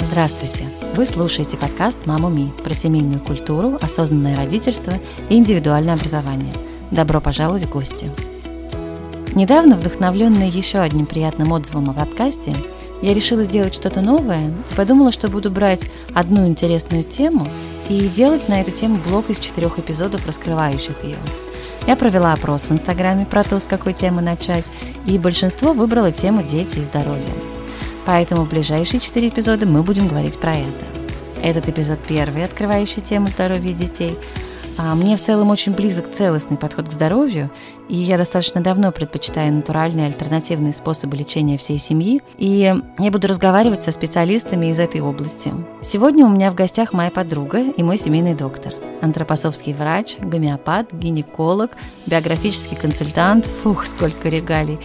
Здравствуйте! Вы слушаете подкаст «Маму Ми» про семейную культуру, осознанное родительство и индивидуальное образование. Добро пожаловать в гости! Недавно, вдохновленная еще одним приятным отзывом о подкасте, я решила сделать что-то новое и подумала, что буду брать одну интересную тему и делать на эту тему блок из четырех эпизодов, раскрывающих ее. Я провела опрос в Инстаграме про то, с какой темы начать, и большинство выбрало тему «Дети и здоровье». Поэтому в ближайшие четыре эпизода мы будем говорить про это. Этот эпизод первый, открывающий тему здоровья детей. А мне в целом очень близок целостный подход к здоровью, и я достаточно давно предпочитаю натуральные альтернативные способы лечения всей семьи, и я буду разговаривать со специалистами из этой области. Сегодня у меня в гостях моя подруга и мой семейный доктор, антропосовский врач, гомеопат, гинеколог, биографический консультант, фух, сколько регалий,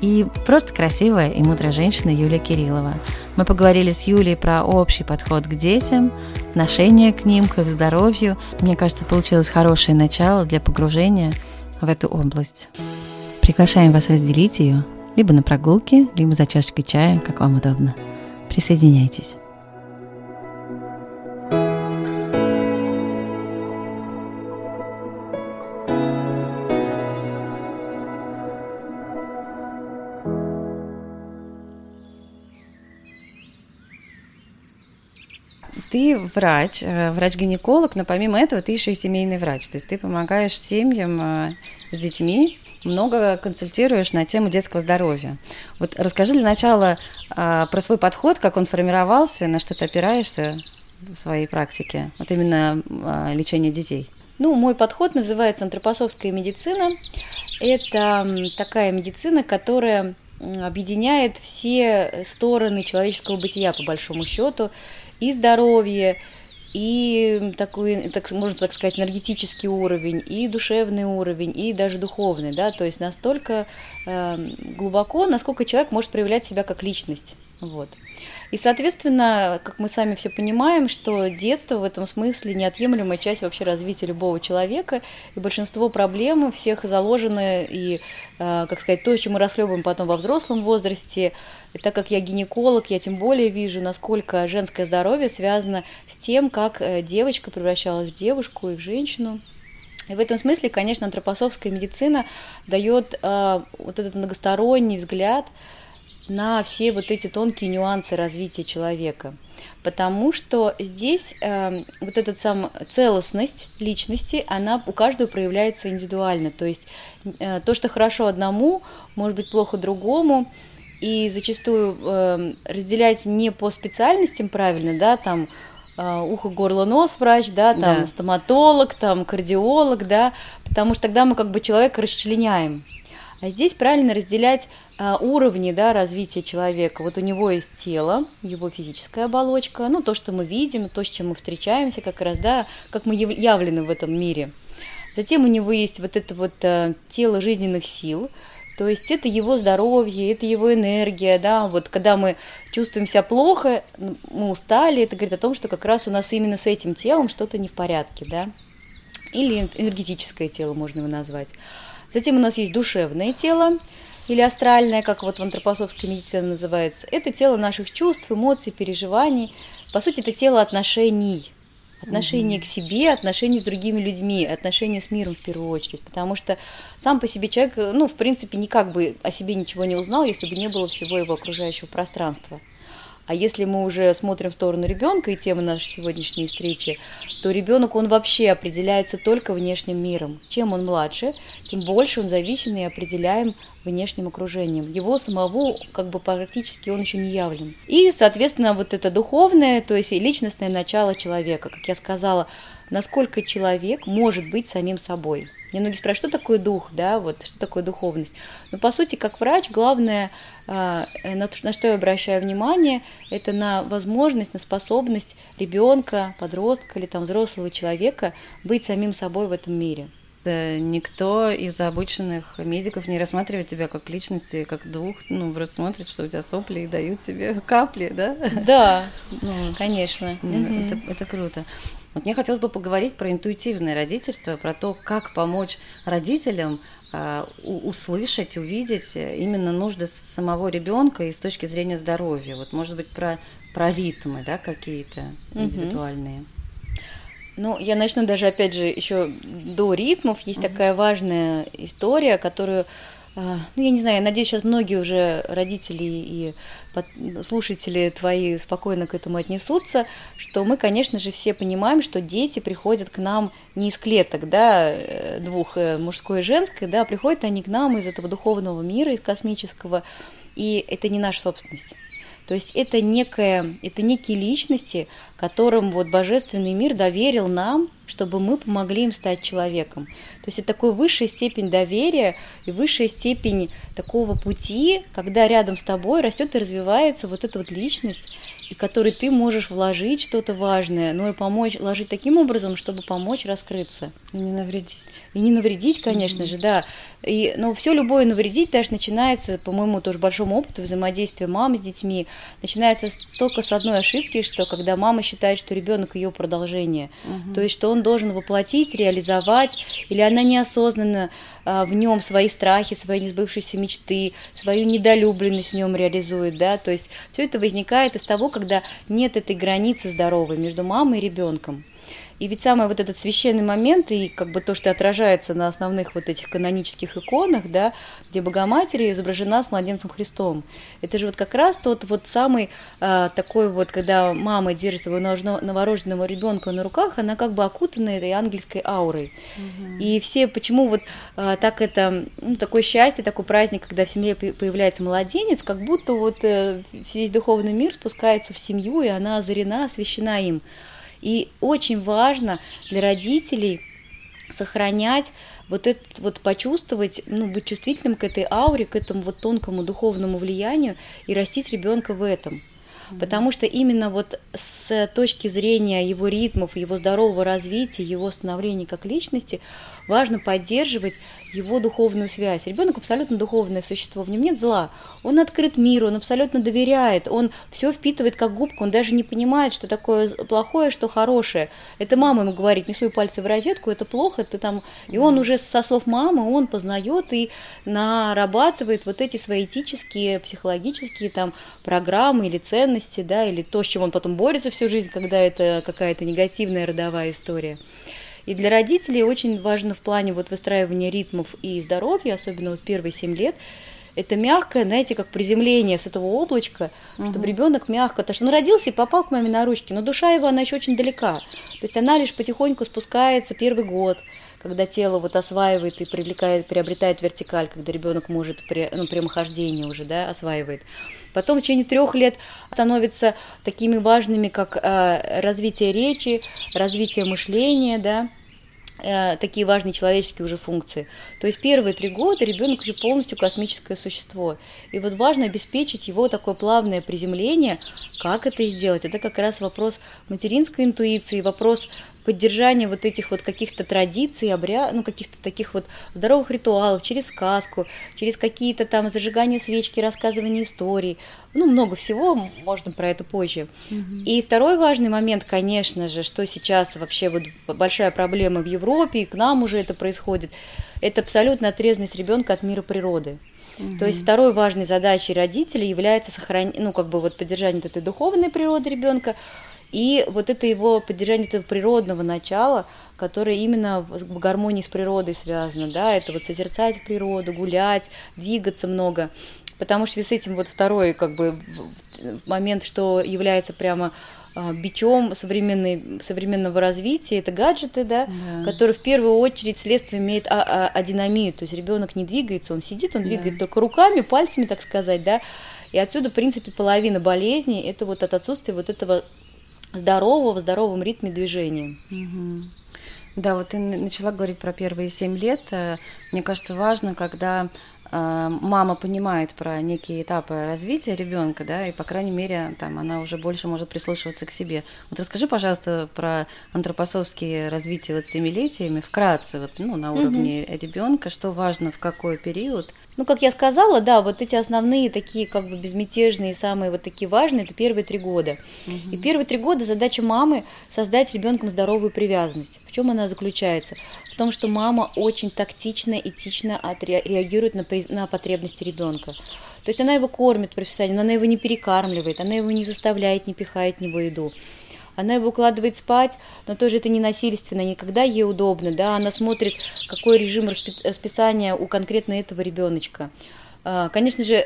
и просто красивая и мудрая женщина Юлия Кириллова. Мы поговорили с Юлей про общий подход к детям, отношение к ним, к их здоровью. Мне кажется, получилось хорошее начало для погружения в эту область. Приглашаем вас разделить ее либо на прогулке, либо за чашечкой чая, как вам удобно. Присоединяйтесь. Врач, э, врач-гинеколог, но помимо этого ты еще и семейный врач. То есть ты помогаешь семьям э, с детьми, много консультируешь на тему детского здоровья. Вот расскажи для начала э, про свой подход, как он формировался, на что ты опираешься в своей практике, вот именно лечение детей. Ну, мой подход называется антропосовская медицина. Это такая медицина, которая объединяет все стороны человеческого бытия, по большому счету, и здоровье, и такой, так, можно так сказать, энергетический уровень, и душевный уровень, и даже духовный, да, то есть настолько э, глубоко, насколько человек может проявлять себя как личность, вот. И, соответственно, как мы сами все понимаем, что детство в этом смысле неотъемлемая часть вообще развития любого человека, и большинство проблем всех заложены, и, э, как сказать, то, чем мы расхлебываем потом во взрослом возрасте, и так как я гинеколог, я тем более вижу, насколько женское здоровье связано с тем, как э, девочка превращалась в девушку и в женщину. И в этом смысле, конечно, антропосовская медицина дает э, вот этот многосторонний взгляд на все вот эти тонкие нюансы развития человека. Потому что здесь э, вот эта сам целостность личности, она у каждого проявляется индивидуально. То есть э, то, что хорошо одному, может быть плохо другому. И зачастую э, разделять не по специальностям правильно, да, там э, ухо, горло, нос врач, да, там да. стоматолог, там кардиолог, да, потому что тогда мы как бы человека расчленяем. А здесь правильно разделять а, уровни да, развития человека. Вот у него есть тело, его физическая оболочка, ну, то, что мы видим, то, с чем мы встречаемся, как раз, да, как мы явлены в этом мире. Затем у него есть вот это вот а, тело жизненных сил, то есть это его здоровье, это его энергия, да, вот когда мы чувствуем себя плохо, мы устали, это говорит о том, что как раз у нас именно с этим телом что-то не в порядке, да, или энергетическое тело можно его назвать. Затем у нас есть душевное тело, или астральное, как вот в антропосовской медицине называется. Это тело наших чувств, эмоций, переживаний. По сути, это тело отношений. Отношения mm-hmm. к себе, отношения с другими людьми, отношения с миром в первую очередь. Потому что сам по себе человек, ну, в принципе, никак бы о себе ничего не узнал, если бы не было всего его окружающего пространства. А если мы уже смотрим в сторону ребенка и темы нашей сегодняшней встречи, то ребенок, он вообще определяется только внешним миром. Чем он младше, тем больше он зависим и определяем внешним окружением. Его самого, как бы практически он еще не явлен. И, соответственно, вот это духовное, то есть личностное начало человека, как я сказала, насколько человек может быть самим собой. Мне многие спрашивают, что такое дух, да, вот, что такое духовность. Но, по сути, как врач, главное на, на что я обращаю внимание, это на возможность, на способность ребенка, подростка или там взрослого человека быть самим собой в этом мире. да, никто из обычных медиков не рассматривает тебя как личности, как двух, ну, просто смотрит, что у тебя сопли и дают тебе капли, да? Да, ну, конечно. Это, это круто. Вот мне хотелось бы поговорить про интуитивное родительство, про то, как помочь родителям э, услышать, увидеть именно нужды самого ребенка и с точки зрения здоровья. Вот, может быть, про, про ритмы, да, какие-то индивидуальные. Ну, я начну даже, опять же, еще до ритмов. Есть mm-hmm. такая важная история, которую, ну, я не знаю, я надеюсь, сейчас многие уже родители и слушатели твои спокойно к этому отнесутся, что мы, конечно же, все понимаем, что дети приходят к нам не из клеток, да, э, двух, э, мужской и женской, да, приходят они к нам из этого духовного мира, из космического, и это не наша собственность. То есть это, некое, это некие личности, которым вот божественный мир доверил нам, чтобы мы помогли им стать человеком. То есть это такая высшая степень доверия и высшая степень такого пути, когда рядом с тобой растет и развивается вот эта вот личность, и который ты можешь вложить что-то важное, но и помочь, вложить таким образом, чтобы помочь раскрыться. И не навредить. И не навредить, конечно mm-hmm. же, да. И, но все любое навредить даже начинается, по моему тоже большому опыту взаимодействия мамы с детьми, начинается только с одной ошибки, что когда мама считает, что ребенок ее продолжение, угу. то есть что он должен воплотить, реализовать, или она неосознанно в нем свои страхи, свои несбывшиеся мечты, свою недолюбленность в нем реализует, да, то есть все это возникает из того, когда нет этой границы здоровой между мамой и ребенком. И ведь самый вот этот священный момент, и как бы то, что отражается на основных вот этих канонических иконах, да, где Богоматерь изображена с младенцем Христом, это же вот как раз тот вот самый а, такой вот, когда мама держит своего новорожденного ребенка на руках, она как бы окутана этой ангельской аурой. Угу. И все, почему вот а, так это, ну, такое счастье, такой праздник, когда в семье появляется младенец, как будто вот э, весь духовный мир спускается в семью, и она озарена, освящена им. И очень важно для родителей сохранять вот это вот почувствовать, ну, быть чувствительным к этой ауре, к этому вот тонкому духовному влиянию и растить ребенка в этом. Потому что именно вот с точки зрения его ритмов, его здорового развития, его становления как личности, важно поддерживать его духовную связь. Ребенок абсолютно духовное существо, в нем нет зла. Он открыт миру, он абсолютно доверяет, он все впитывает как губку, он даже не понимает, что такое плохое, что хорошее. Это мама ему говорит, не суй пальцы в розетку, это плохо, это там... И он уже со слов мамы, он познает и нарабатывает вот эти свои этические, психологические там программы или ценности, да, или то, с чем он потом борется всю жизнь, когда это какая-то негативная родовая история. И для родителей очень важно в плане вот выстраивания ритмов и здоровья, особенно вот первые 7 лет, это мягкое, знаете, как приземление с этого облачка, угу. чтобы ребенок мягко, потому что он родился и попал к маме на ручки, но душа его, она еще очень далека. То есть она лишь потихоньку спускается первый год, когда тело вот осваивает и привлекает, приобретает вертикаль, когда ребенок может при, ну, прямохождение уже, да, осваивает. Потом в течение трех лет становятся такими важными, как э, развитие речи, развитие мышления, да, Э, такие важные человеческие уже функции. То есть первые три года ребенок уже полностью космическое существо. И вот важно обеспечить его такое плавное приземление. Как это сделать? Это как раз вопрос материнской интуиции, вопрос поддержание вот этих вот каких-то традиций, обряд, ну, каких-то таких вот здоровых ритуалов через сказку, через какие-то там зажигания свечки, рассказывание историй. Ну, много всего, можно про это позже. Угу. И второй важный момент, конечно же, что сейчас вообще вот большая проблема в Европе, и к нам уже это происходит, это абсолютно отрезанность ребенка от мира природы. Угу. То есть второй важной задачей родителей является сохранение, ну, как бы вот поддержание вот этой духовной природы ребенка, и вот это его поддержание этого природного начала, которое именно в гармонии с природой связано, да, это вот созерцать природу, гулять, двигаться много. Потому что с этим вот второй как бы момент, что является прямо а, бичом современной, современного развития, это гаджеты, да, да. которые в первую очередь следствие имеют а, а, адинамию, то есть ребенок не двигается, он сидит, он двигает да. только руками, пальцами, так сказать, да, и отсюда, в принципе, половина болезней это вот от отсутствия вот этого здорового, в здоровом ритме движения. Угу. Да, вот ты начала говорить про первые семь лет. Э, мне кажется, важно, когда а, мама понимает про некие этапы развития ребенка, да, и, по крайней мере, там она уже больше может прислушиваться к себе. Вот расскажи, пожалуйста, про антропосовские развития вот семилетиями вкратце, вот, ну, на уровне угу. ребенка, что важно, в какой период. Ну, как я сказала, да, вот эти основные такие как бы безмятежные, самые вот такие важные, это первые три года. Угу. И первые три года задача мамы создать ребенком здоровую привязанность. В чем она заключается? В том, что мама очень тактично, этично реагирует на, на потребности ребенка. То есть она его кормит профессионально, но она его не перекармливает, она его не заставляет, не пихает в него еду она его укладывает спать, но тоже это не насильственно, никогда ей удобно, да, она смотрит, какой режим расписания у конкретно этого ребеночка. А, конечно же,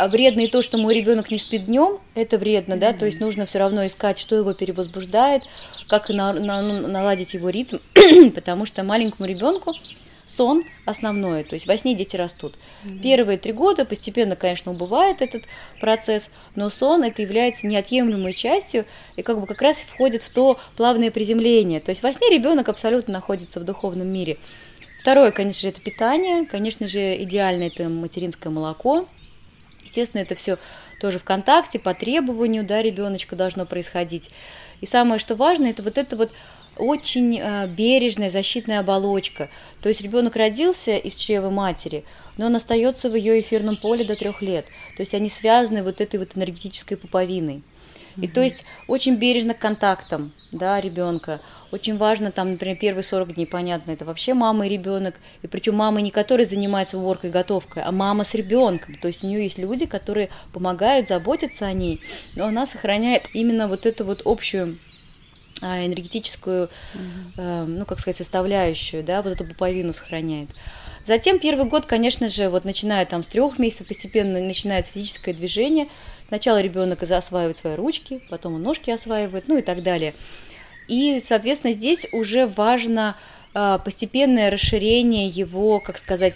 а вредно и то, что мой ребенок не спит днем, это вредно, да, mm-hmm. то есть нужно все равно искать, что его перевозбуждает, как на, на, наладить его ритм, потому что маленькому ребенку сон основное, то есть во сне дети растут. Mm-hmm. Первые три года постепенно, конечно, убывает этот процесс, но сон это является неотъемлемой частью и как бы как раз входит в то плавное приземление. То есть во сне ребенок абсолютно находится в духовном мире. Второе, конечно же, это питание, конечно же, идеально это материнское молоко. Естественно, это все тоже в контакте, по требованию, да, ребеночка должно происходить. И самое, что важно, это вот это вот очень э, бережная защитная оболочка. То есть ребенок родился из чрева матери, но он остается в ее эфирном поле до трех лет. То есть они связаны вот этой вот энергетической пуповиной. И то есть очень бережно к контактам, да, ребенка. Очень важно, там, например, первые 40 дней, понятно, это вообще мама и ребенок. И причем мама не которая занимается уборкой и готовкой, а мама с ребенком. То есть у нее есть люди, которые помогают, заботятся о ней, но она сохраняет именно вот эту вот общую энергетическую, э, ну, как сказать, составляющую, да, вот эту пуповину сохраняет. Затем первый год, конечно же, вот начиная там с трех месяцев, постепенно начинается физическое движение. Сначала ребенок осваивает свои ручки, потом он ножки осваивает, ну и так далее. И, соответственно, здесь уже важно а, постепенное расширение его, как сказать,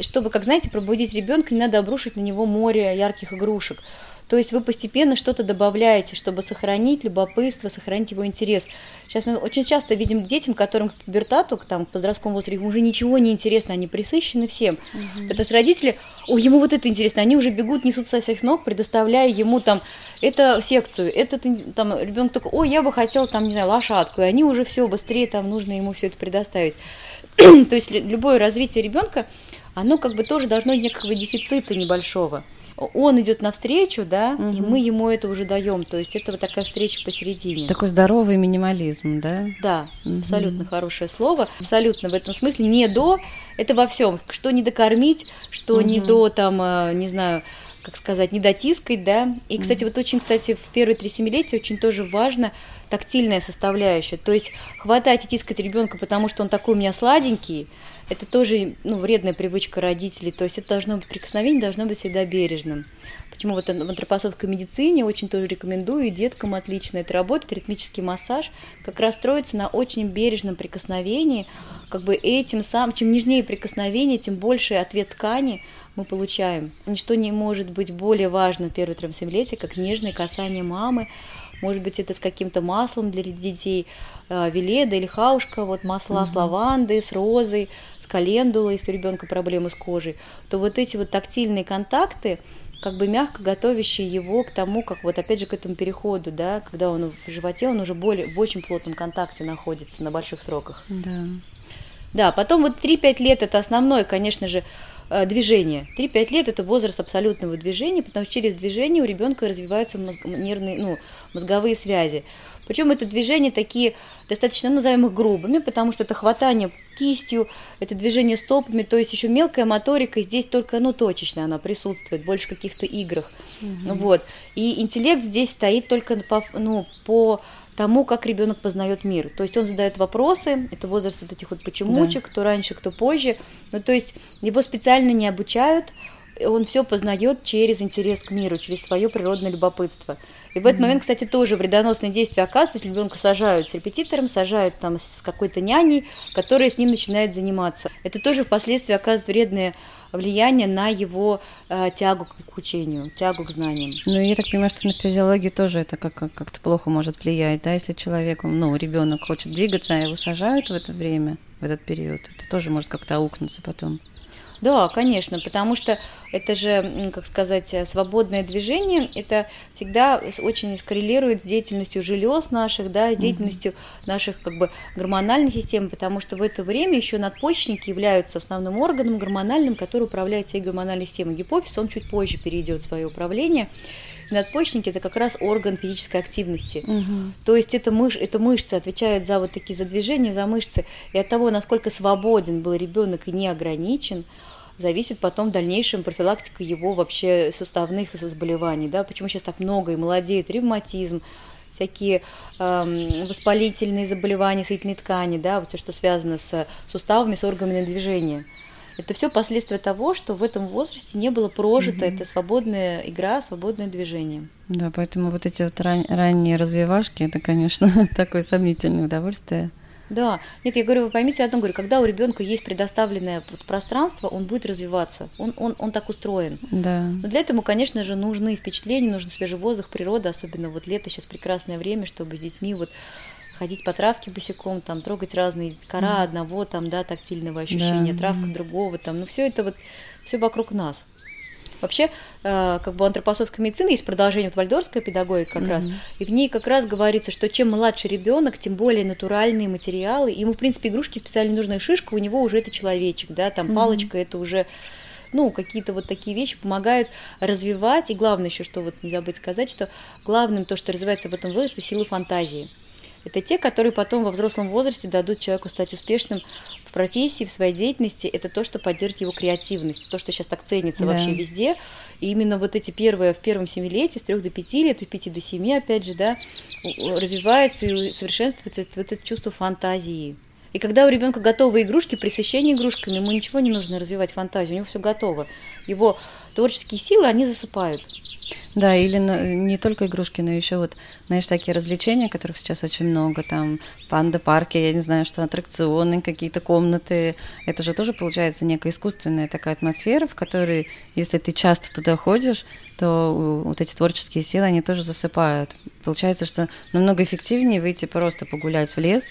чтобы, как знаете, пробудить ребенка, не надо обрушить на него море ярких игрушек. То есть вы постепенно что-то добавляете, чтобы сохранить любопытство, сохранить его интерес. Сейчас мы очень часто видим детям, которым к пубертату, там, к подростковому возрасту, уже ничего не интересно, они присыщены всем. Угу. То есть родители, о, ему вот это интересно, они уже бегут, несут со всех ног, предоставляя ему там это секцию, этот там ребенок только, ой, я бы хотел там, не знаю, лошадку, и они уже все быстрее там нужно ему все это предоставить. То есть любое развитие ребенка, оно как бы тоже должно некого дефицита небольшого он идет навстречу, да, угу. и мы ему это уже даем. То есть это вот такая встреча посередине. Такой здоровый минимализм, да? Да, угу. абсолютно хорошее слово. Абсолютно в этом смысле не до, это во всем. Что не докормить, что угу. не до там, э, не знаю, как сказать, не дотискать, да. И, кстати, вот очень, кстати, в первые три семилетия очень тоже важно тактильная составляющая. То есть хватать и тискать ребенка, потому что он такой у меня сладенький, это тоже ну, вредная привычка родителей. То есть это должно быть прикосновение, должно быть всегда бережным. Почему вот в антропосовской медицине очень тоже рекомендую, и деткам отлично это работает, ритмический массаж, как раз строится на очень бережном прикосновении, как бы этим сам, чем нежнее прикосновение, тем больше ответ ткани мы получаем. Ничто не может быть более важным в первые трансемлетие, как нежное касание мамы, может быть, это с каким-то маслом для детей, э, веледа или хаушка, вот масла угу. с лавандой, с розой, с календулой, если у ребенка проблемы с кожей, то вот эти вот тактильные контакты, как бы мягко готовящие его к тому, как вот опять же к этому переходу, да, когда он в животе, он уже более, в очень плотном контакте находится на больших сроках. Да. Да, потом вот 3-5 лет это основное, конечно же, э, движение. 3-5 лет это возраст абсолютного движения, потому что через движение у ребенка развиваются мозг, нервные, ну, мозговые связи. Причем это движения такие достаточно, ну, назовем их грубыми, потому что это хватание кистью, это движение стопами, то есть еще мелкая моторика здесь только, ну, точечно она присутствует, больше в каких-то играх. Угу. Вот. И интеллект здесь стоит только по, ну, по тому, как ребенок познает мир. То есть он задает вопросы, это возраст вот этих вот почемучек, да. кто раньше, кто позже. Ну, то есть его специально не обучают, он все познает через интерес к миру, через свое природное любопытство. И в этот mm-hmm. момент, кстати, тоже вредоносные действия оказываются, ребенка сажают с репетитором, сажают там с какой-то няней, которая с ним начинает заниматься. Это тоже впоследствии оказывает вредное влияние на его э, тягу к учению, тягу к знаниям. Ну, я так понимаю, что на физиологию тоже это как- как-то плохо может влиять, да, если человек, ну, ребенок хочет двигаться, а его сажают в это время, в этот период, это тоже может как-то аукнуться потом. Да, конечно, потому что это же, как сказать, свободное движение, это всегда очень скоррелирует с деятельностью желез наших, да, с деятельностью угу. наших как бы гормональной системы, потому что в это время еще надпочечники являются основным органом гормональным, который управляет всей гормональной системой. Гипофиз, он чуть позже перейдет в свое управление. Надпочечники это как раз орган физической активности. Угу. То есть это, мыш, это мышцы отвечают за вот такие за движения, за мышцы. И от того, насколько свободен был ребенок и не ограничен, зависит потом в дальнейшем профилактика его вообще суставных заболеваний. Да? Почему сейчас так много и молодеет ревматизм, всякие э, воспалительные заболевания соединительной ткани, да, вот все, что связано с суставами, с органами движения. Это все последствия того, что в этом возрасте не было прожито угу. это свободная игра, свободное движение. Да, поэтому вот эти вот ран- ранние развивашки, это, конечно, такое сомнительное удовольствие. Да, нет, я говорю, вы поймите одно, говорю, когда у ребенка есть предоставленное пространство, он будет развиваться, он, он, он так устроен. Да. Но для этого, конечно же, нужны впечатления, нужен свежий воздух, природа, особенно вот лето сейчас прекрасное время, чтобы с детьми вот ходить по травке босиком, там трогать разные кора mm. одного, там, да, тактильного ощущения, да. травка другого, там, ну все это вот, все вокруг нас. Вообще, э, как бы у антропосовской медицины есть продолжение вот вальдорская педагогика как mm-hmm. раз, и в ней как раз говорится, что чем младше ребенок, тем более натуральные материалы. Ему, в принципе, игрушки специально не нужны. Шишка у него уже это человечек, да, там mm-hmm. палочка это уже ну, какие-то вот такие вещи помогают развивать. И главное еще, что вот не забыть сказать, что главным то, что развивается в этом возрасте, силы фантазии это те, которые потом во взрослом возрасте дадут человеку стать успешным в профессии, в своей деятельности. Это то, что поддержит его креативность, то, что сейчас так ценится да. вообще везде. И именно вот эти первые, в первом семилетии, с трех до пяти лет, и пяти до семи, опять же, да, развивается и совершенствуется вот это чувство фантазии. И когда у ребенка готовы игрушки, пресыщение игрушками, ему ничего не нужно развивать фантазию, у него все готово. Его творческие силы, они засыпают. Да, или не только игрушки, но еще вот, знаешь, всякие развлечения, которых сейчас очень много, там панда-парки, я не знаю, что аттракционы, какие-то комнаты. Это же тоже получается некая искусственная такая атмосфера, в которой, если ты часто туда ходишь, то вот эти творческие силы, они тоже засыпают. Получается, что намного эффективнее выйти просто погулять в лес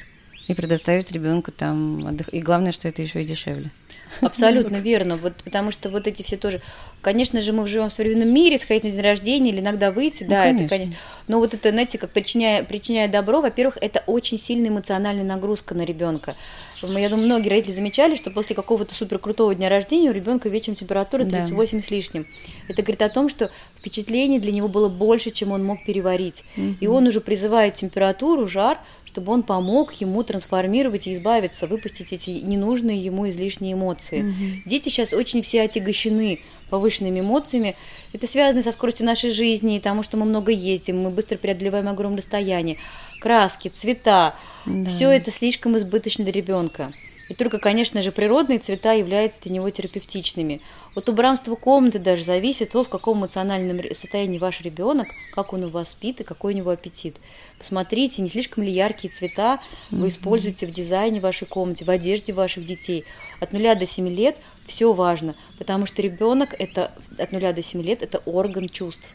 и предоставить ребенку там отдых. И главное, что это еще и дешевле. Абсолютно верно, вот, потому что вот эти все тоже, конечно же, мы живем в современном мире, сходить на день рождения или иногда выйти, ну, да, конечно. это, конечно, но вот это, знаете, как причиняя, причиняя добро, во-первых, это очень сильная эмоциональная нагрузка на ребенка. Я думаю, многие родители замечали, что после какого-то супер крутого дня рождения у ребенка вечером температура 38 да. с лишним. Это говорит о том, что впечатление для него было больше, чем он мог переварить. Угу. И он уже призывает температуру, жар, чтобы он помог ему трансформировать и избавиться, выпустить эти ненужные ему излишние эмоции. Угу. Дети сейчас очень все отягощены повышенными эмоциями. Это связано со скоростью нашей жизни, тому, что мы много ездим, мы быстро преодолеваем огромное расстояние. Краски, цвета, да. все это слишком избыточно для ребенка. И только, конечно же, природные цвета являются для него терапевтичными. От убранства комнаты даже зависит то, в каком эмоциональном состоянии ваш ребенок, как он у вас спит и какой у него аппетит. Посмотрите, не слишком ли яркие цвета вы используете в дизайне вашей комнаты, в одежде ваших детей. От нуля до семи лет все важно, потому что ребенок это от нуля до семи лет это орган чувств.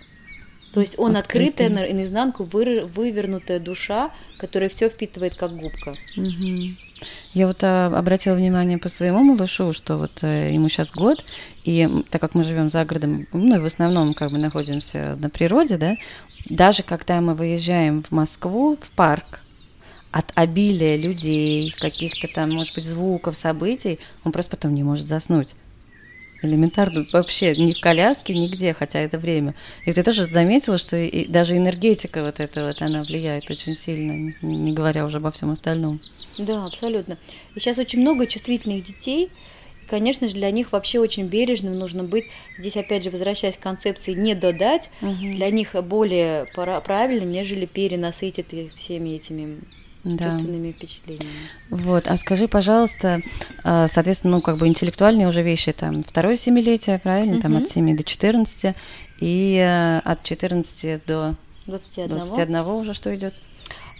То есть он Открытый. открытая наизнанку вывернутая душа, которая все впитывает как губка. Угу. Я вот а, обратила внимание по своему малышу, что вот а, ему сейчас год, и так как мы живем за городом, ну и в основном как бы находимся на природе, да, даже когда мы выезжаем в Москву, в парк, от обилия людей, каких-то там, может быть, звуков, событий, он просто потом не может заснуть элементарно вообще ни в коляске, нигде, хотя это время. И вот я тоже заметила, что и даже энергетика вот эта вот, она влияет очень сильно, не, не говоря уже обо всем остальном. Да, абсолютно. И сейчас очень много чувствительных детей, конечно же, для них вообще очень бережным нужно быть. Здесь, опять же, возвращаясь к концепции не додать, угу. для них более правильно, нежели перенасытить всеми этими да. чувственными впечатлениями. Вот, а скажи, пожалуйста, а, соответственно, ну, как бы интеллектуальные уже вещи, там, второе семилетие, правильно, угу. там, от 7 до 14, и э, от 14 до 21, 21 уже что идет?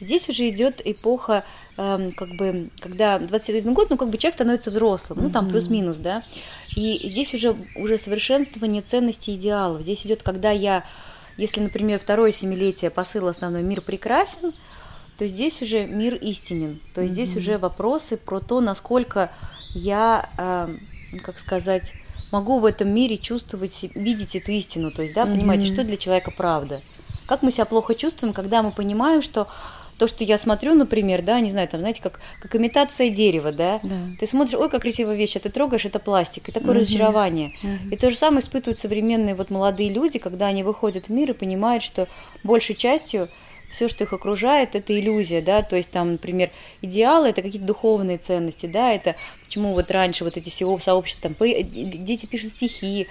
Здесь уже идет эпоха, э, как бы, когда 21 год, ну, как бы человек становится взрослым, ну, там, плюс-минус, да, и здесь уже, уже совершенствование ценностей идеалов. Здесь идет, когда я, если, например, второе семилетие посыл основной «мир прекрасен», то здесь уже мир истинен. То есть mm-hmm. здесь уже вопросы про то, насколько я, э, как сказать, могу в этом мире чувствовать, видеть эту истину, то есть, да, понимаете, mm-hmm. что для человека правда. Как мы себя плохо чувствуем, когда мы понимаем, что то, что я смотрю, например, да, не знаю, там, знаете, как, как имитация дерева, да? да, ты смотришь, ой, как красивая вещь, а ты трогаешь, это пластик, и такое угу. разочарование. Угу. И то же самое испытывают современные вот молодые люди, когда они выходят в мир и понимают, что большей частью все, что их окружает, это иллюзия, да, то есть там, например, идеалы это какие-то духовные ценности, да, это почему вот раньше вот эти всего сообщества, там дети пишут стихи,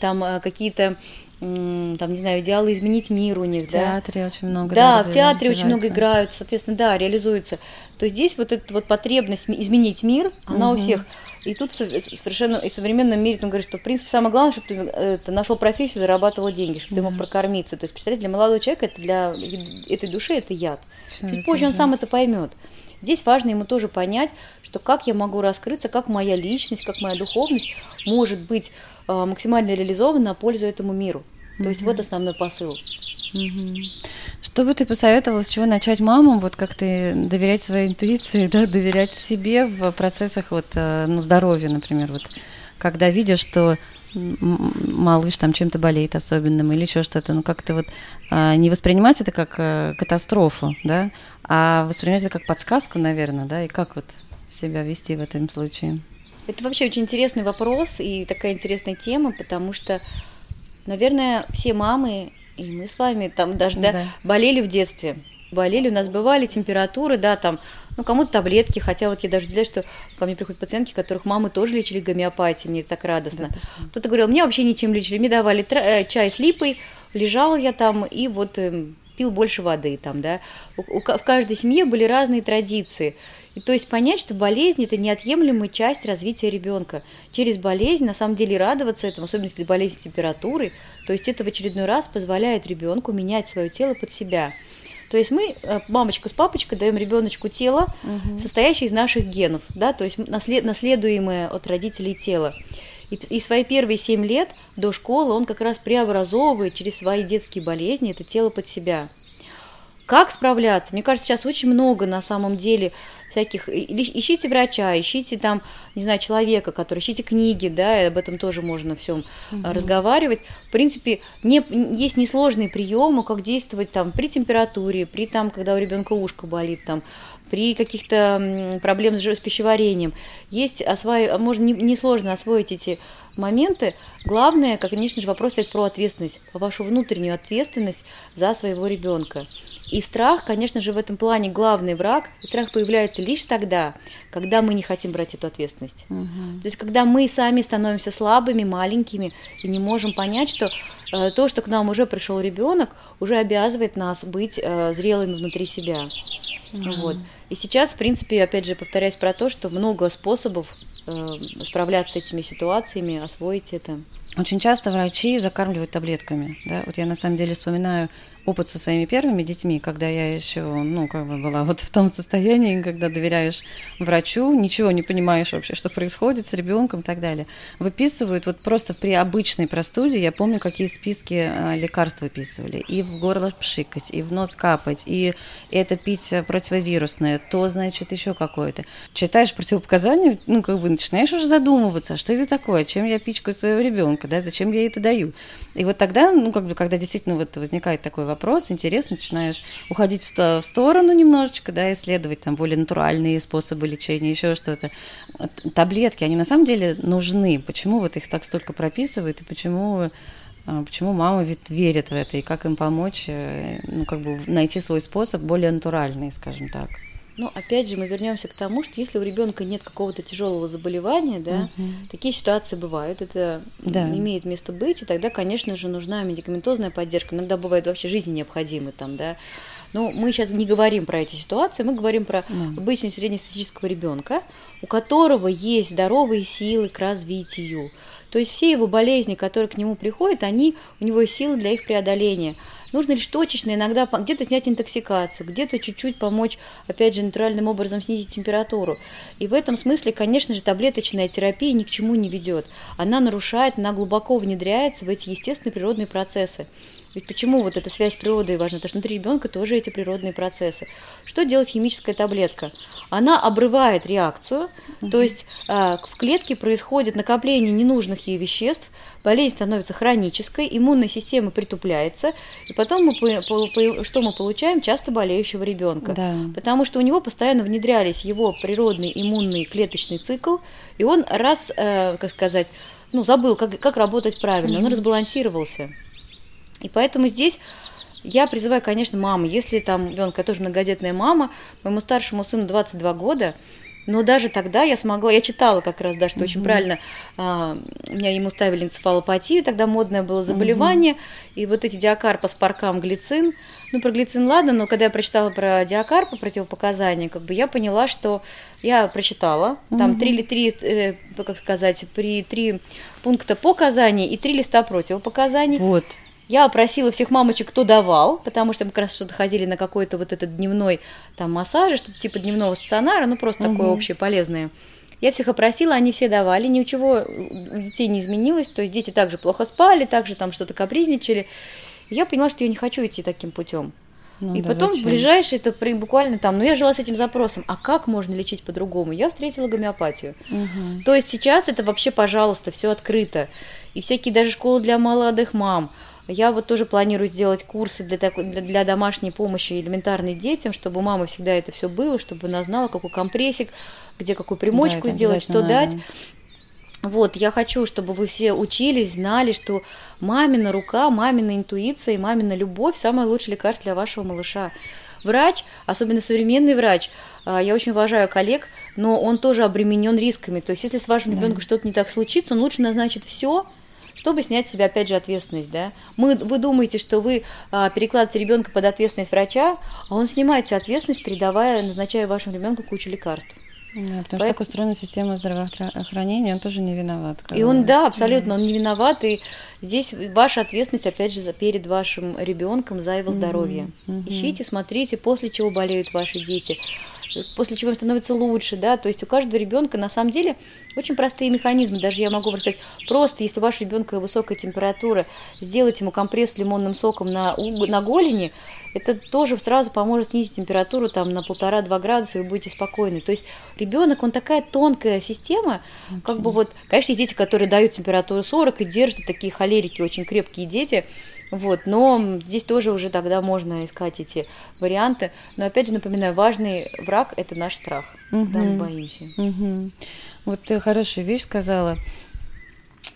там э, какие-то там, не знаю, идеалы изменить мир у них, в да. В театре очень много. Да, в театре очень много играют, соответственно, да, реализуется. То здесь вот эта вот потребность изменить мир, она угу. у всех. И тут совершенно и в современном мире он говорит, что в принципе самое главное, чтобы ты это, нашел профессию, зарабатывал деньги, чтобы mm-hmm. ты мог прокормиться. То есть, представляете, для молодого человека это для этой души это яд. Все Чуть позже он сам это поймет. Здесь важно ему тоже понять, что как я могу раскрыться, как моя личность, как моя духовность может быть э, максимально реализована на пользу этому миру. То mm-hmm. есть вот основной посыл. Mm-hmm. Что бы ты посоветовала, с чего начать мамам, вот как ты доверять своей интуиции, да, доверять себе в процессах вот, э, ну, здоровья, например, вот, когда видишь, что малыш там чем-то болеет особенным или еще что-то, ну как-то вот а, не воспринимать это как а, катастрофу, да, а воспринимать это как подсказку, наверное, да, и как вот себя вести в этом случае. Это вообще очень интересный вопрос и такая интересная тема, потому что, наверное, все мамы и мы с вами там даже да, да, болели в детстве. Болели, у нас бывали температуры, да, там, ну, кому-то таблетки, хотя вот я даже удивляюсь, что ко мне приходят пациентки, которых мамы тоже лечили гомеопатией, мне так радостно. Да, Кто-то говорил, мне вообще ничем лечили, мне давали э, чай с липой, лежал я там и вот э, пил больше воды там, да. У, у, в каждой семье были разные традиции. И то есть понять, что болезнь – это неотъемлемая часть развития ребенка. Через болезнь, на самом деле, радоваться этому, особенно если болезнь температуры, то есть это в очередной раз позволяет ребенку менять свое тело под себя. То есть мы, э, мамочка с папочкой, даем ребеночку тело, угу. состоящее из наших генов, да, то есть наслед, наследуемое от родителей тело. И, и свои первые семь лет до школы он как раз преобразовывает через свои детские болезни это тело под себя. Как справляться? Мне кажется, сейчас очень много на самом деле всяких... Ищите врача, ищите там, не знаю, человека, который... Ищите книги, да, и об этом тоже можно всем угу. разговаривать. В принципе, не, есть несложные приемы, как действовать там при температуре, при там, когда у ребенка ушко болит, там, при каких-то проблемах с пищеварением. Есть освои... можно несложно освоить эти моменты. Главное, конечно же, вопрос стоит про ответственность, вашу внутреннюю ответственность за своего ребенка. И страх, конечно же, в этом плане главный враг. И страх появляется лишь тогда, когда мы не хотим брать эту ответственность. Угу. То есть, когда мы сами становимся слабыми, маленькими и не можем понять, что э, то, что к нам уже пришел ребенок, уже обязывает нас быть э, зрелыми внутри себя. Угу. Вот. И сейчас, в принципе, опять же, повторяюсь про то, что много способов э, справляться с этими ситуациями, освоить это. Очень часто врачи закармливают таблетками. Да? Вот я на самом деле вспоминаю опыт со своими первыми детьми, когда я еще, ну, как бы была вот в том состоянии, когда доверяешь врачу, ничего не понимаешь вообще, что происходит с ребенком и так далее. Выписывают вот просто при обычной простуде, я помню, какие списки а, лекарств выписывали. И в горло пшикать, и в нос капать, и это пить противовирусное, то, значит, еще какое-то. Читаешь противопоказания, ну, как бы начинаешь уже задумываться, что это такое, чем я пичкаю своего ребенка, да, зачем я это даю. И вот тогда, ну, как бы, когда действительно вот возникает такой вопрос, вопрос, интерес, начинаешь уходить в, сторону немножечко, да, исследовать там более натуральные способы лечения, еще что-то. Таблетки, они на самом деле нужны. Почему вот их так столько прописывают и почему а, Почему мамы ведь верят в это и как им помочь, э, ну, как бы найти свой способ более натуральный, скажем так? Но опять же мы вернемся к тому, что если у ребенка нет какого-то тяжелого заболевания, да, угу. такие ситуации бывают, это да. имеет место быть, и тогда, конечно же, нужна медикаментозная поддержка. Иногда бывает вообще жизни необходимы там, да. Но мы сейчас не говорим про эти ситуации, мы говорим про да. обычного среднестатистического ребенка, у которого есть здоровые силы к развитию. То есть все его болезни, которые к нему приходят, они, у него есть силы для их преодоления. Нужно лишь точечно иногда где-то снять интоксикацию, где-то чуть-чуть помочь, опять же, натуральным образом снизить температуру. И в этом смысле, конечно же, таблеточная терапия ни к чему не ведет. Она нарушает, она глубоко внедряется в эти естественные природные процессы. Ведь почему вот эта связь с природой важна? Потому что внутри ребенка тоже эти природные процессы. Что делает химическая таблетка? Она обрывает реакцию, угу. то есть э, в клетке происходит накопление ненужных ей веществ, болезнь становится хронической, иммунная система притупляется, и потом мы, что мы получаем? Часто болеющего ребенка. Да. Потому что у него постоянно внедрялись его природный иммунный клеточный цикл, и он раз, э, как сказать, ну, забыл, как, как работать правильно, он разбалансировался. И поэтому здесь я призываю, конечно, мамы, если там ребенка тоже многодетная мама, моему старшему сыну 22 года, но даже тогда я смогла, я читала как раз, да, что mm-hmm. очень правильно, а, меня ему ставили энцефалопатию, тогда модное было заболевание, mm-hmm. и вот эти диакарпа с паркам глицин, ну, про глицин ладно, но когда я прочитала про диакарпа, противопоказания, как бы я поняла, что я прочитала, там три, три, э, как сказать, при три пункта показаний и три листа противопоказаний. Вот. Я опросила всех мамочек, кто давал, потому что мы как раз что-то ходили на какой-то вот этот дневной там массаж, что-то типа дневного стационара, ну просто угу. такое общее полезное. Я всех опросила, они все давали, ничего у детей не изменилось, то есть дети также плохо спали, также там что-то капризничали. Я поняла, что я не хочу идти таким путем. Ну, и да потом зачем? в ближайшее, это буквально там, ну я жила с этим запросом, а как можно лечить по-другому? Я встретила гомеопатию. Угу. То есть сейчас это вообще, пожалуйста, все открыто. И всякие даже школы для молодых мам, я вот тоже планирую сделать курсы для, такой, для, для домашней помощи элементарной детям, чтобы у мамы всегда это все было, чтобы она знала, какой компрессик, где какую примочку да, сделать, что надо. дать. Вот, я хочу, чтобы вы все учились, знали, что мамина рука, мамина интуиция и мамина любовь – самое лучшее лекарство для вашего малыша. Врач, особенно современный врач, а, я очень уважаю коллег, но он тоже обременен рисками. То есть, если с вашим да. ребенком что-то не так случится, он лучше назначит все, чтобы снять с себя, опять же, ответственность, да. Мы, вы думаете, что вы а, перекладываете ребенка под ответственность врача, а он снимает ответственность, передавая, назначая вашему ребенку кучу лекарств. Да, потому Поэтому... что так устроена система здравоохранения, он тоже не виноват. И он, да, абсолютно, он не виноват, и здесь ваша ответственность, опять же, перед вашим ребенком за его здоровье. Mm-hmm. Ищите, смотрите, после чего болеют ваши дети после чего им становится лучше, да, то есть у каждого ребенка на самом деле очень простые механизмы, даже я могу рассказать, просто если у вашего ребенка высокая температура, сделать ему компресс с лимонным соком на, на голени, это тоже сразу поможет снизить температуру там на полтора-два градуса, и вы будете спокойны. То есть ребенок, он такая тонкая система, как бы вот, конечно, есть дети, которые дают температуру 40 и держат, такие холерики, очень крепкие дети, вот, но здесь тоже уже тогда можно искать эти варианты. Но опять же напоминаю, важный враг – это наш страх, угу. мы боимся. Угу. Вот ты хорошую вещь сказала.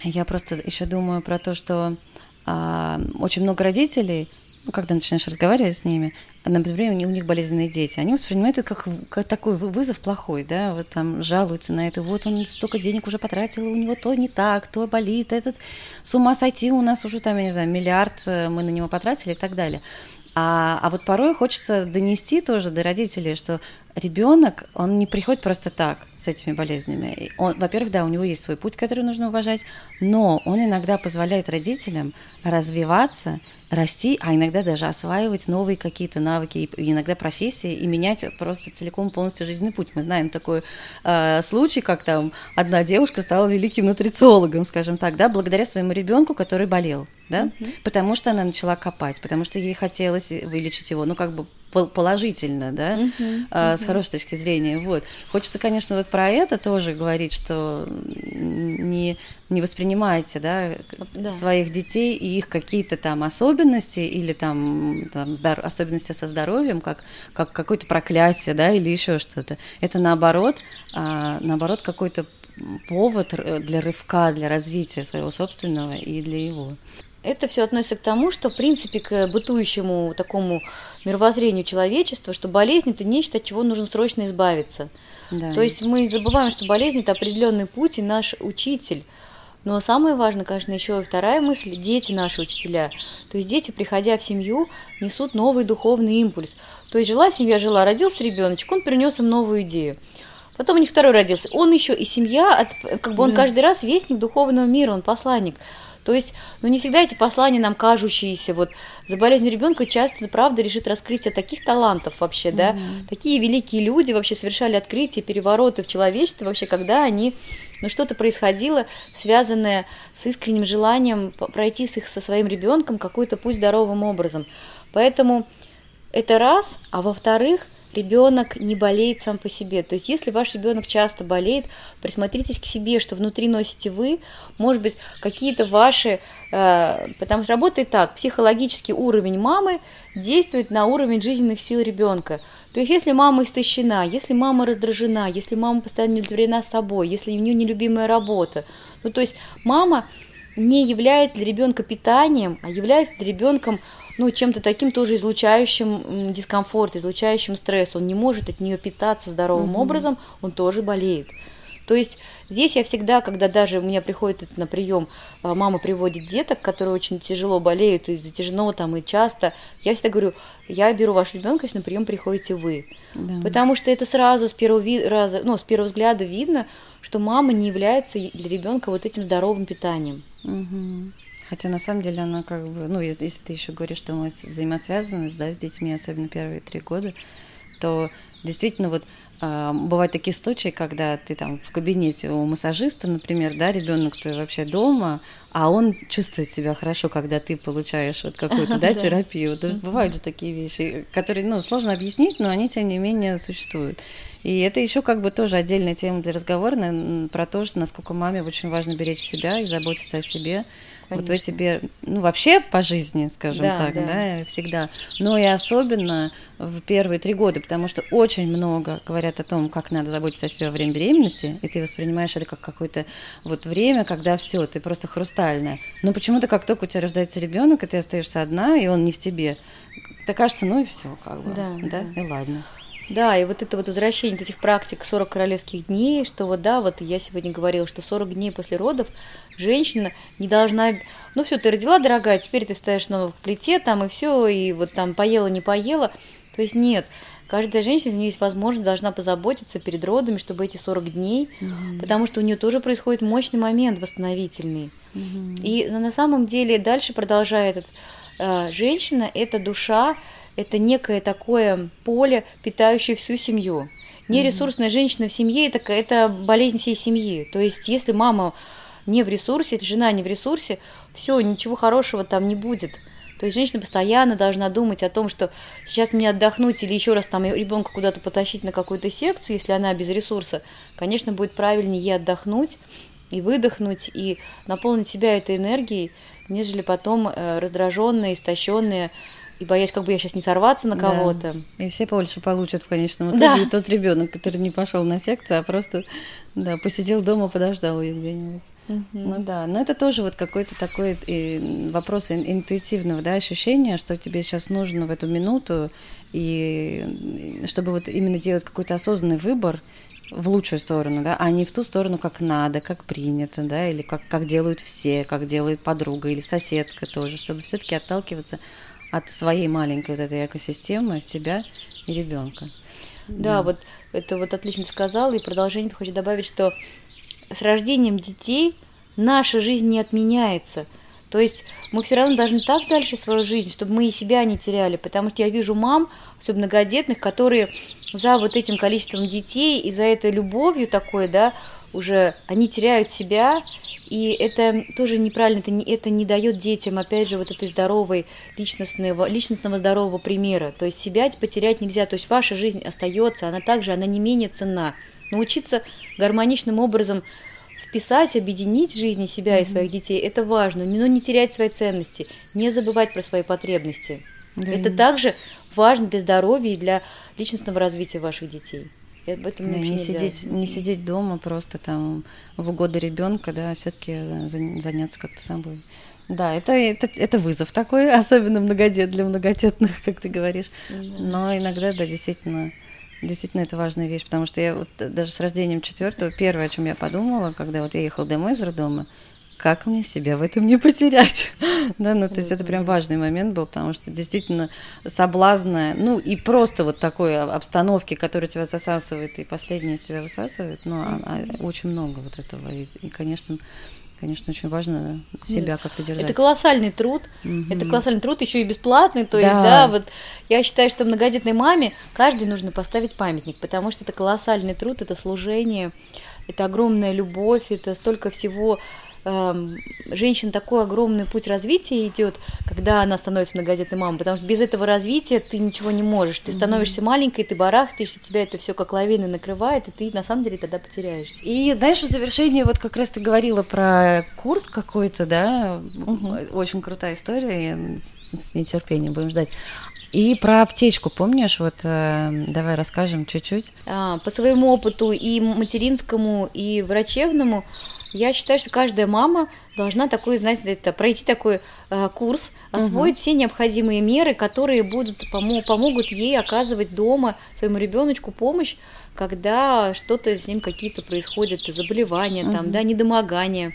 Я просто еще думаю про то, что а, очень много родителей ну, когда начинаешь разговаривать с ними, например, у них, у них болезненные дети, они воспринимают это как, как такой вызов плохой, да, вот там жалуются на это, вот он столько денег уже потратил, у него то не так, то болит, этот с ума сойти, у нас уже там, я не знаю, миллиард э, мы на него потратили и так далее. А, а вот порой хочется донести тоже до родителей, что ребенок, он не приходит просто так с этими болезнями. Он, во-первых, да, у него есть свой путь, который нужно уважать, но он иногда позволяет родителям развиваться, расти, а иногда даже осваивать новые какие-то навыки иногда профессии и менять просто целиком полностью жизненный путь. Мы знаем такой э, случай, как там одна девушка стала великим нутрициологом, скажем так, да, благодаря своему ребенку, который болел, да, mm-hmm. потому что она начала копать, потому что ей хотелось вылечить его, ну как бы положительно, да, uh-huh, uh-huh. с хорошей точки зрения. Вот. Хочется, конечно, вот про это тоже говорить, что не, не воспринимайте, да, да. своих детей и их какие-то там особенности или там, там здор- особенности со здоровьем, как, как какое-то проклятие, да, или еще что-то. Это наоборот, а, наоборот, какой-то повод для рывка, для развития своего собственного и для его. Это все относится к тому, что, в принципе, к бытующему такому мировоззрению человечества, что болезнь это нечто, от чего нужно срочно избавиться. Да. То есть мы забываем, что болезнь это определенный путь и наш учитель. Но самое важное, конечно, еще и вторая мысль – дети наши учителя. То есть дети, приходя в семью, несут новый духовный импульс. То есть жила семья, жила, родился ребеночек, он принес им новую идею. Потом у них второй родился. Он еще и семья, как бы он да. каждый раз вестник духовного мира, он посланник. То есть, ну не всегда эти послания нам кажущиеся, вот за болезнь ребенка часто, правда, решит раскрытие таких талантов вообще, да, mm-hmm. такие великие люди вообще совершали открытия, перевороты в человечестве вообще, когда они но что-то происходило, связанное с искренним желанием пройти с их, со своим ребенком какой-то путь здоровым образом. Поэтому это раз, а во-вторых, ребенок не болеет сам по себе. То есть, если ваш ребенок часто болеет, присмотритесь к себе, что внутри носите вы, может быть, какие-то ваши, э, потому что работает так, психологический уровень мамы действует на уровень жизненных сил ребенка. То есть, если мама истощена, если мама раздражена, если мама постоянно не удовлетворена собой, если у нее нелюбимая работа, ну, то есть, мама не является для ребенка питанием, а является для ребенком ну, чем-то таким тоже излучающим дискомфорт, излучающим стресс. Он не может от нее питаться здоровым угу. образом, он тоже болеет. То есть здесь я всегда, когда даже у меня приходит на прием, а, мама приводит деток, которые очень тяжело болеют и затяжно там и часто, я всегда говорю, я беру вашего ребенка, если на прием приходите вы. Да. Потому что это сразу с первого, ви- раза, ну, с первого взгляда видно, что мама не является для ребенка вот этим здоровым питанием. Хотя на самом деле она как бы, ну, если ты еще говоришь, что мы взаимосвязаны, да, с детьми, особенно первые три года, то действительно вот бывают такие случаи, когда ты там в кабинете у массажиста, например, да, ребенок твой вообще дома, а он чувствует себя хорошо, когда ты получаешь вот какую-то, да, терапию. Вот бывают же такие вещи, которые, ну, сложно объяснить, но они, тем не менее, существуют. И это еще как бы тоже отдельная тема для разговора про то, что насколько маме очень важно беречь себя и заботиться о себе, Конечно. Вот в тебе, ну, вообще по жизни, скажем да, так, да. да, всегда. Но и особенно в первые три года, потому что очень много говорят о том, как надо заботиться о себе во время беременности, и ты воспринимаешь это как какое-то вот время, когда все, ты просто хрустальная. Но почему-то, как только у тебя рождается ребенок, и ты остаешься одна, и он не в тебе, так кажется, ну и все, как бы, да, да, да. и ладно. Да, и вот это вот возвращение этих практик 40 королевских дней, что вот да, вот я сегодня говорила, что 40 дней после родов женщина не должна, ну все, ты родила, дорогая, теперь ты стоишь снова в плите там и все, и вот там поела, не поела. То есть нет, каждая женщина, у нее есть возможность, должна позаботиться перед родами, чтобы эти 40 дней, угу. потому что у нее тоже происходит мощный момент восстановительный. Угу. И на самом деле дальше продолжает этот, э, женщина, это душа, это некое такое поле, питающее всю семью. Нересурсная женщина в семье это, это болезнь всей семьи. То есть, если мама не в ресурсе, жена не в ресурсе, все, ничего хорошего там не будет. То есть женщина постоянно должна думать о том, что сейчас мне отдохнуть или еще раз там ребенка куда-то потащить на какую-то секцию, если она без ресурса, конечно, будет правильнее ей отдохнуть и выдохнуть, и наполнить себя этой энергией, нежели потом э, раздраженные, истощенные, и боясь, как бы я сейчас не сорваться на кого-то. Да. И все больше получат в конечном итоге. Да. тот ребенок, который не пошел на секцию, а просто да, посидел дома, подождал ее где-нибудь. Угу. Ну да, но это тоже вот какой-то такой и вопрос интуитивного да, ощущения, что тебе сейчас нужно в эту минуту, и чтобы вот именно делать какой-то осознанный выбор в лучшую сторону, да, а не в ту сторону, как надо, как принято, да, или как, как делают все, как делает подруга или соседка тоже, чтобы все-таки отталкиваться от своей маленькой вот этой экосистемы, себя и ребенка. Да, да, вот это вот отлично сказал, и продолжение хочу добавить, что с рождением детей наша жизнь не отменяется. То есть мы все равно должны так дальше свою жизнь, чтобы мы и себя не теряли, потому что я вижу мам, особенно многодетных, которые за вот этим количеством детей и за этой любовью такой, да, уже они теряют себя, и это тоже неправильно, это не, это не дает детям, опять же, вот этой здоровой личностного, личностного здорового примера. То есть себя потерять нельзя, то есть ваша жизнь остается, она также, она не менее ценна. Научиться гармоничным образом вписать, объединить жизни себя mm-hmm. и своих детей, это важно, но не терять свои ценности, не забывать про свои потребности. Да. Это также важно для здоровья и для личностного развития ваших детей. И об этом да, не сидеть, не сидеть дома просто там в угоду ребенка, да, все-таки заняться как-то собой. Да, это, это, это вызов такой, особенно многодет для многодетных, как ты говоришь. Mm-hmm. Но иногда, да, действительно, действительно это важная вещь, потому что я вот даже с рождением четвертого, первое, о чем я подумала, когда вот я ехала домой из роддома, как мне себя в этом не потерять? да, ну, то есть это прям важный момент был, потому что действительно соблазна, ну, и просто вот такой обстановки, которая тебя засасывает, и последняя из тебя высасывает, ну, а, а, очень много вот этого. И, и, конечно, конечно, очень важно себя как-то держать. Это колоссальный труд, mm-hmm. это колоссальный труд, еще и бесплатный, то да. есть, да, вот я считаю, что многодетной маме каждый нужно поставить памятник, потому что это колоссальный труд, это служение, это огромная любовь, это столько всего женщин такой огромный путь развития идет, когда она становится многодетной мамой, потому что без этого развития ты ничего не можешь. Ты становишься маленькой, ты барахтаешься, тебя это все как лавина накрывает, и ты на самом деле тогда потеряешься. И знаешь, в завершении вот как раз ты говорила про курс какой-то, да, угу. очень крутая история, с нетерпением будем ждать. И про аптечку, помнишь? Вот э, давай расскажем чуть-чуть. А, по своему опыту и материнскому, и врачебному я считаю, что каждая мама должна такой, знаете, это, пройти такой э, курс, освоить угу. все необходимые меры, которые будут помо- помогут ей оказывать дома своему ребеночку помощь, когда что-то с ним какие-то происходят заболевания, угу. там, да, недомогания.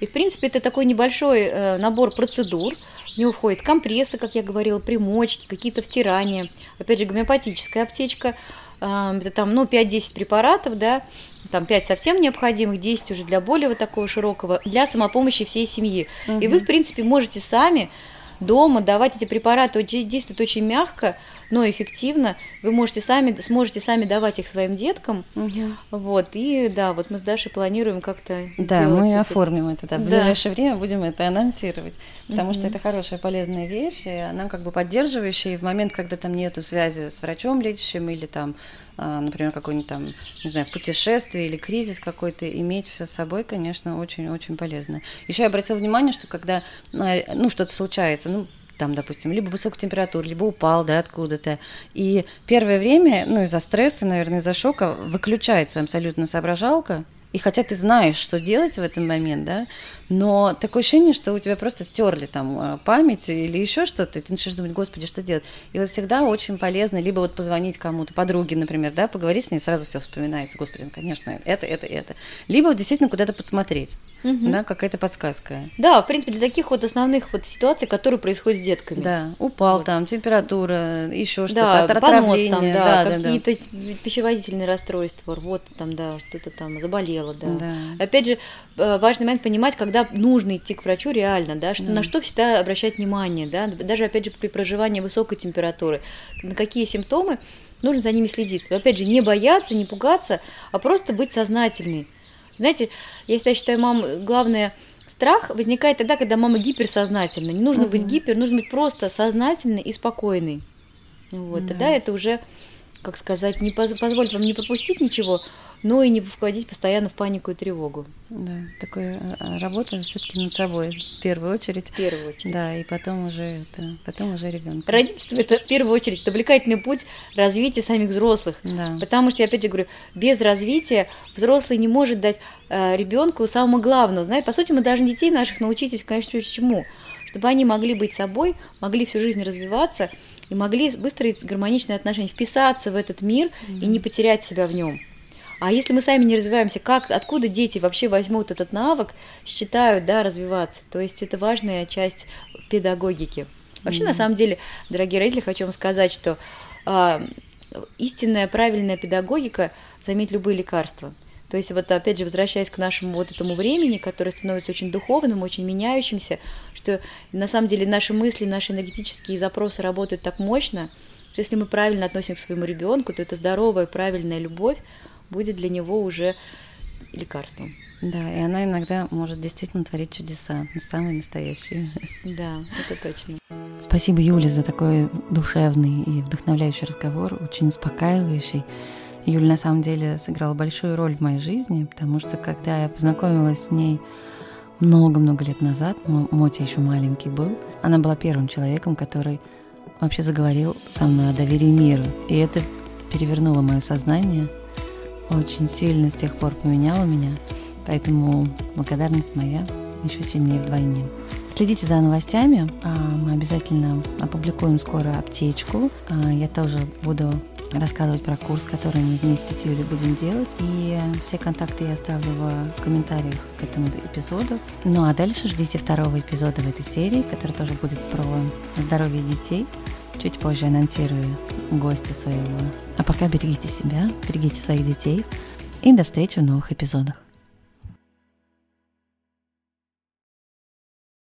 И, в принципе, это такой небольшой э, набор процедур. В него входят компрессы, как я говорила, примочки, какие-то втирания. Опять же, гомеопатическая аптечка. Э, это там, ну, 5-10 препаратов, да, там 5 совсем необходимых, 10 уже для более вот такого широкого, для самопомощи всей семьи. Угу. И вы, в принципе, можете сами дома давать эти препараты, действуют очень мягко, но эффективно. Вы можете сами, сможете сами давать их своим деткам. Угу. Вот, и да, вот мы с Дашей планируем как-то Да, мы это. оформим это, да, в да. ближайшее время будем это анонсировать, потому угу. что это хорошая, полезная вещь, и она как бы поддерживающая, и в момент, когда там нету связи с врачом лечащим или там например, какой-нибудь там, не знаю, в путешествии или кризис какой-то, иметь все с собой, конечно, очень-очень полезно. Еще я обратила внимание, что когда, а, ну, что-то случается, ну, там, допустим, либо высокая температура, либо упал, да, откуда-то. И первое время, ну, из-за стресса, наверное, из-за шока выключается абсолютно соображалка, и хотя ты знаешь, что делать в этот момент, да, но такое ощущение, что у тебя просто стерли там э, память или еще что-то, и ты начинаешь думать, господи, что делать? И вот всегда очень полезно либо вот позвонить кому-то, подруге, например, да, поговорить с ней, сразу все вспоминается, господи, ну, конечно, это, это, это. Либо вот действительно куда-то подсмотреть, угу. да, какая-то подсказка. Да, в принципе, для таких вот основных вот ситуаций, которые происходят с детками. Да, упал вот. там, температура, еще что-то, да, понос там, да, да какие-то да. пищеводительные расстройства, рвота там, да, что-то там заболело, да. да. Опять же, э, важный момент понимать, когда нужно идти к врачу реально, да, что, mm. на что всегда обращать внимание, да, даже, опять же, при проживании высокой температуры, на какие симптомы нужно за ними следить. Опять же, не бояться, не пугаться, а просто быть сознательной. Знаете, я считаю, мам, главное страх возникает тогда, когда мама гиперсознательна. Не нужно угу. быть гипер, нужно быть просто сознательной и спокойной. Вот, да. тогда это уже, как сказать, не поз- позволит вам не пропустить ничего, но и не входить постоянно в панику и тревогу. Да, такая а, работа все-таки над собой в первую очередь. В первую очередь. Да, и потом уже это, потом уже ребенок. Родительство это в первую очередь это увлекательный путь развития самих взрослых. Да. Потому что я опять же говорю, без развития взрослый не может дать э, ребенку самого главного. Знаете, по сути, мы должны детей наших научить, конечно, чему, чтобы они могли быть собой, могли всю жизнь развиваться и могли выстроить гармоничные отношения, вписаться в этот мир mm-hmm. и не потерять себя в нем. А если мы сами не развиваемся, как, откуда дети вообще возьмут этот навык, считают, да, развиваться? То есть это важная часть педагогики. Вообще, mm-hmm. на самом деле, дорогие родители, хочу вам сказать, что а, истинная правильная педагогика заменит любые лекарства. То есть вот опять же, возвращаясь к нашему вот этому времени, которое становится очень духовным, очень меняющимся, что на самом деле наши мысли, наши энергетические запросы работают так мощно, что если мы правильно относимся к своему ребенку, то это здоровая, правильная любовь, будет для него уже лекарством. Да, и она иногда может действительно творить чудеса, самые настоящие. Да, это точно. Спасибо, Юле, за такой душевный и вдохновляющий разговор, очень успокаивающий. Юля на самом деле сыграла большую роль в моей жизни, потому что когда я познакомилась с ней много-много лет назад, Мотя еще маленький был, она была первым человеком, который вообще заговорил со мной о доверии миру. И это перевернуло мое сознание – очень сильно с тех пор поменяла меня, поэтому благодарность моя еще сильнее вдвойне. Следите за новостями, а, мы обязательно опубликуем скоро аптечку. А, я тоже буду рассказывать про курс, который мы вместе с Юлей будем делать. И все контакты я оставлю в комментариях к этому эпизоду. Ну а дальше ждите второго эпизода в этой серии, который тоже будет про здоровье детей. Чуть позже анонсирую гостя своего. А пока берегите себя, берегите своих детей и до встречи в новых эпизодах.